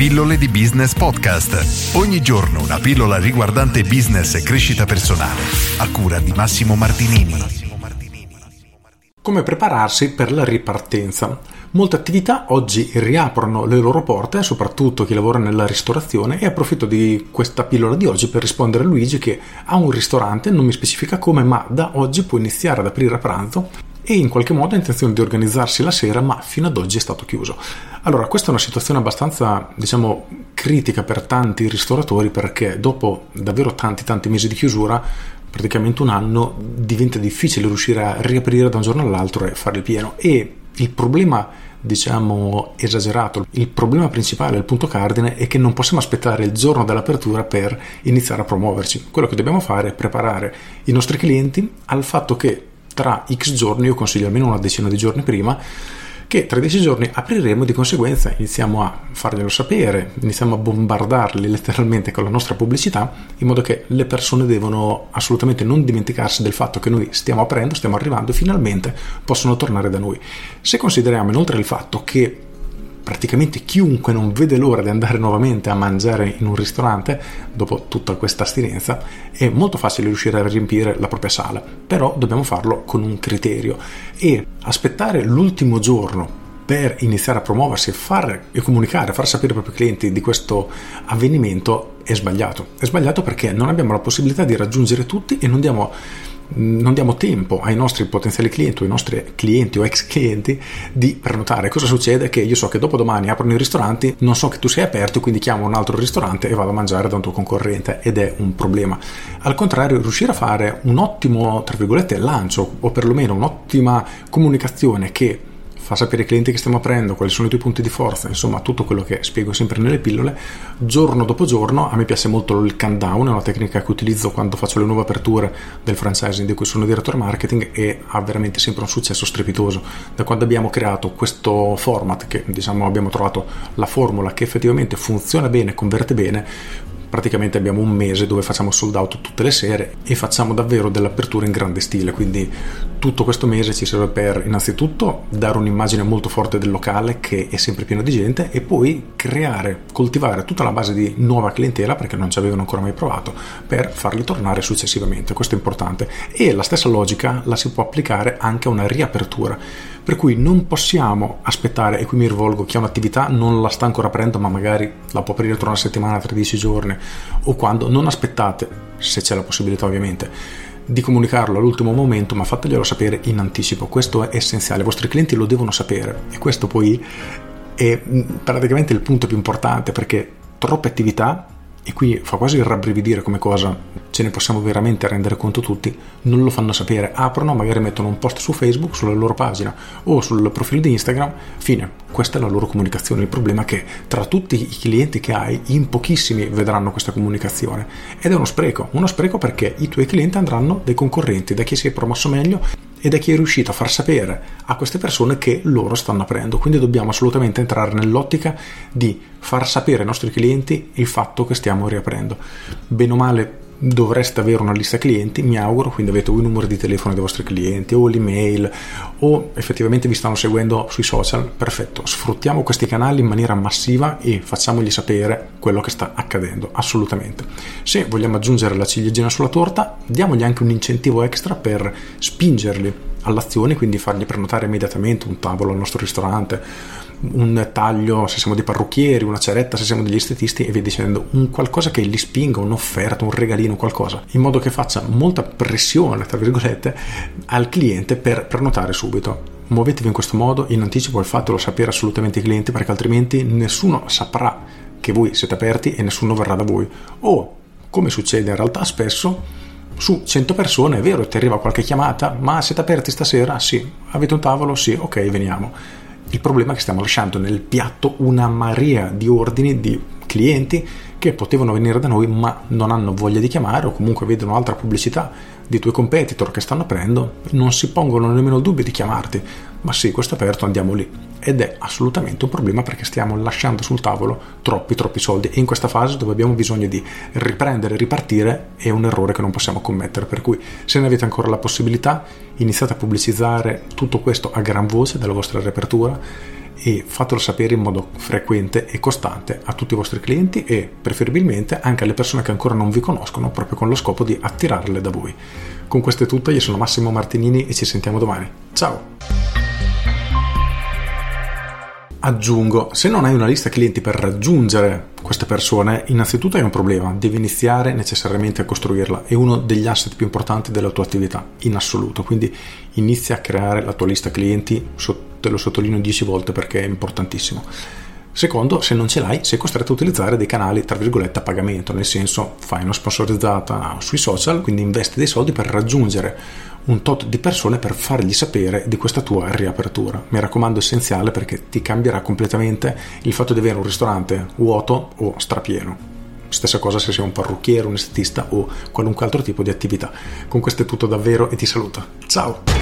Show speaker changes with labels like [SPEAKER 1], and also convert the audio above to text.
[SPEAKER 1] Pillole di Business Podcast. Ogni giorno una pillola riguardante business e crescita personale. A cura di Massimo Martinini.
[SPEAKER 2] Come prepararsi per la ripartenza? Molte attività oggi riaprono le loro porte, soprattutto chi lavora nella ristorazione, e approfitto di questa pillola di oggi per rispondere a Luigi che ha un ristorante, non mi specifica come, ma da oggi può iniziare ad aprire a pranzo e in qualche modo ha intenzione di organizzarsi la sera, ma fino ad oggi è stato chiuso. Allora, questa è una situazione abbastanza, diciamo, critica per tanti ristoratori perché dopo davvero tanti tanti mesi di chiusura, praticamente un anno, diventa difficile riuscire a riaprire da un giorno all'altro e fare il pieno e il problema diciamo esagerato. Il problema principale, il punto cardine, è che non possiamo aspettare il giorno dell'apertura per iniziare a promuoverci. Quello che dobbiamo fare è preparare i nostri clienti al fatto che tra x giorni, io consiglio almeno una decina di giorni prima, che tra dieci giorni apriremo di conseguenza iniziamo a farglielo sapere, iniziamo a bombardarli letteralmente con la nostra pubblicità, in modo che le persone devono assolutamente non dimenticarsi del fatto che noi stiamo aprendo, stiamo arrivando e finalmente possono tornare da noi. Se consideriamo inoltre il fatto che praticamente chiunque non vede l'ora di andare nuovamente a mangiare in un ristorante dopo tutta questa astinenza è molto facile riuscire a riempire la propria sala però dobbiamo farlo con un criterio e aspettare l'ultimo giorno per iniziare a promuoversi e, far, e comunicare, far sapere ai propri clienti di questo avvenimento è sbagliato. È sbagliato perché non abbiamo la possibilità di raggiungere tutti e non diamo non diamo tempo ai nostri potenziali clienti o ai nostri clienti o ex clienti di prenotare. Cosa succede? Che io so che dopo domani aprono i ristoranti, non so che tu sei aperto, quindi chiamo un altro ristorante e vado a mangiare da un tuo concorrente ed è un problema. Al contrario, riuscire a fare un ottimo, tra virgolette, lancio o perlomeno un'ottima comunicazione che fa sapere ai clienti che stiamo aprendo, quali sono i tuoi punti di forza, insomma tutto quello che spiego sempre nelle pillole, giorno dopo giorno. A me piace molto il countdown, è una tecnica che utilizzo quando faccio le nuove aperture del franchising di cui sono direttore marketing e ha veramente sempre un successo strepitoso. Da quando abbiamo creato questo format, che diciamo abbiamo trovato la formula che effettivamente funziona bene, converte bene, praticamente abbiamo un mese dove facciamo sold out tutte le sere e facciamo davvero dell'apertura in grande stile. Quindi tutto questo mese ci serve per innanzitutto dare un'immagine molto forte del locale che è sempre pieno di gente e poi creare, coltivare tutta la base di nuova clientela perché non ci avevano ancora mai provato per farli tornare successivamente. Questo è importante. E la stessa logica la si può applicare anche a una riapertura. Per cui non possiamo aspettare, e qui mi rivolgo chi ha un'attività non la sta ancora aprendo, ma magari la può aprire tra una settimana, tra dieci giorni, o quando, non aspettate, se c'è la possibilità ovviamente, di comunicarlo all'ultimo momento, ma fateglielo sapere in anticipo. Questo è essenziale, i vostri clienti lo devono sapere e questo poi è mm, praticamente il punto più importante perché troppe attività e qui fa quasi rabbrividire come cosa, ce ne possiamo veramente rendere conto tutti, non lo fanno sapere, aprono, magari mettono un post su Facebook, sulla loro pagina o sul profilo di Instagram, fine, questa è la loro comunicazione, il problema è che tra tutti i clienti che hai, in pochissimi vedranno questa comunicazione. Ed è uno spreco, uno spreco perché i tuoi clienti andranno dai concorrenti, da chi si è promosso meglio e da chi è riuscito a far sapere a queste persone che loro stanno aprendo. Quindi dobbiamo assolutamente entrare nell'ottica di far sapere ai nostri clienti il fatto che stiamo riaprendo. Bene o male dovreste avere una lista clienti, mi auguro, quindi avete o il numero di telefono dei vostri clienti o l'email o effettivamente vi stanno seguendo sui social, perfetto, sfruttiamo questi canali in maniera massiva e facciamogli sapere quello che sta accadendo, assolutamente. Se vogliamo aggiungere la ciliegina sulla torta, diamogli anche un incentivo extra per spingerli all'azione, quindi fargli prenotare immediatamente un tavolo al nostro ristorante un taglio se siamo dei parrucchieri, una ceretta se siamo degli estetisti e via dicendo, un qualcosa che li spinga, un'offerta, un regalino, qualcosa, in modo che faccia molta pressione, tra virgolette, al cliente per prenotare subito. Muovetevi in questo modo, in anticipo e fatelo sapere assolutamente ai clienti perché altrimenti nessuno saprà che voi siete aperti e nessuno verrà da voi. O, come succede in realtà spesso, su 100 persone, è vero, ti arriva qualche chiamata, ma siete aperti stasera? Sì. Avete un tavolo? Sì, ok, veniamo. Il problema è che stiamo lasciando nel piatto una marea di ordini di clienti che potevano venire da noi ma non hanno voglia di chiamare o comunque vedono altra pubblicità di tuoi competitor che stanno aprendo, non si pongono nemmeno il dubbio di chiamarti, ma sì, questo è aperto, andiamo lì. Ed è assolutamente un problema perché stiamo lasciando sul tavolo troppi, troppi soldi e in questa fase dove abbiamo bisogno di riprendere, ripartire, è un errore che non possiamo commettere. Per cui se ne avete ancora la possibilità, iniziate a pubblicizzare tutto questo a gran voce dalla vostra reapertura e fatelo sapere in modo frequente e costante a tutti i vostri clienti e preferibilmente anche alle persone che ancora non vi conoscono proprio con lo scopo di attirarle da voi. Con questo è tutto, io sono Massimo Martinini e ci sentiamo domani. Ciao! Aggiungo, se non hai una lista clienti per raggiungere queste persone, innanzitutto hai un problema, devi iniziare necessariamente a costruirla, è uno degli asset più importanti della tua attività, in assoluto, quindi inizia a creare la tua lista clienti, te lo sottolineo 10 volte perché è importantissimo. Secondo, se non ce l'hai, sei costretto a utilizzare dei canali tra virgolette a pagamento, nel senso fai una sponsorizzata sui social, quindi investi dei soldi per raggiungere un tot di persone per fargli sapere di questa tua riapertura. Mi raccomando, essenziale perché ti cambierà completamente il fatto di avere un ristorante vuoto o strapieno. Stessa cosa se sei un parrucchiere, un estetista o qualunque altro tipo di attività. Con questo è tutto davvero e ti saluto. Ciao!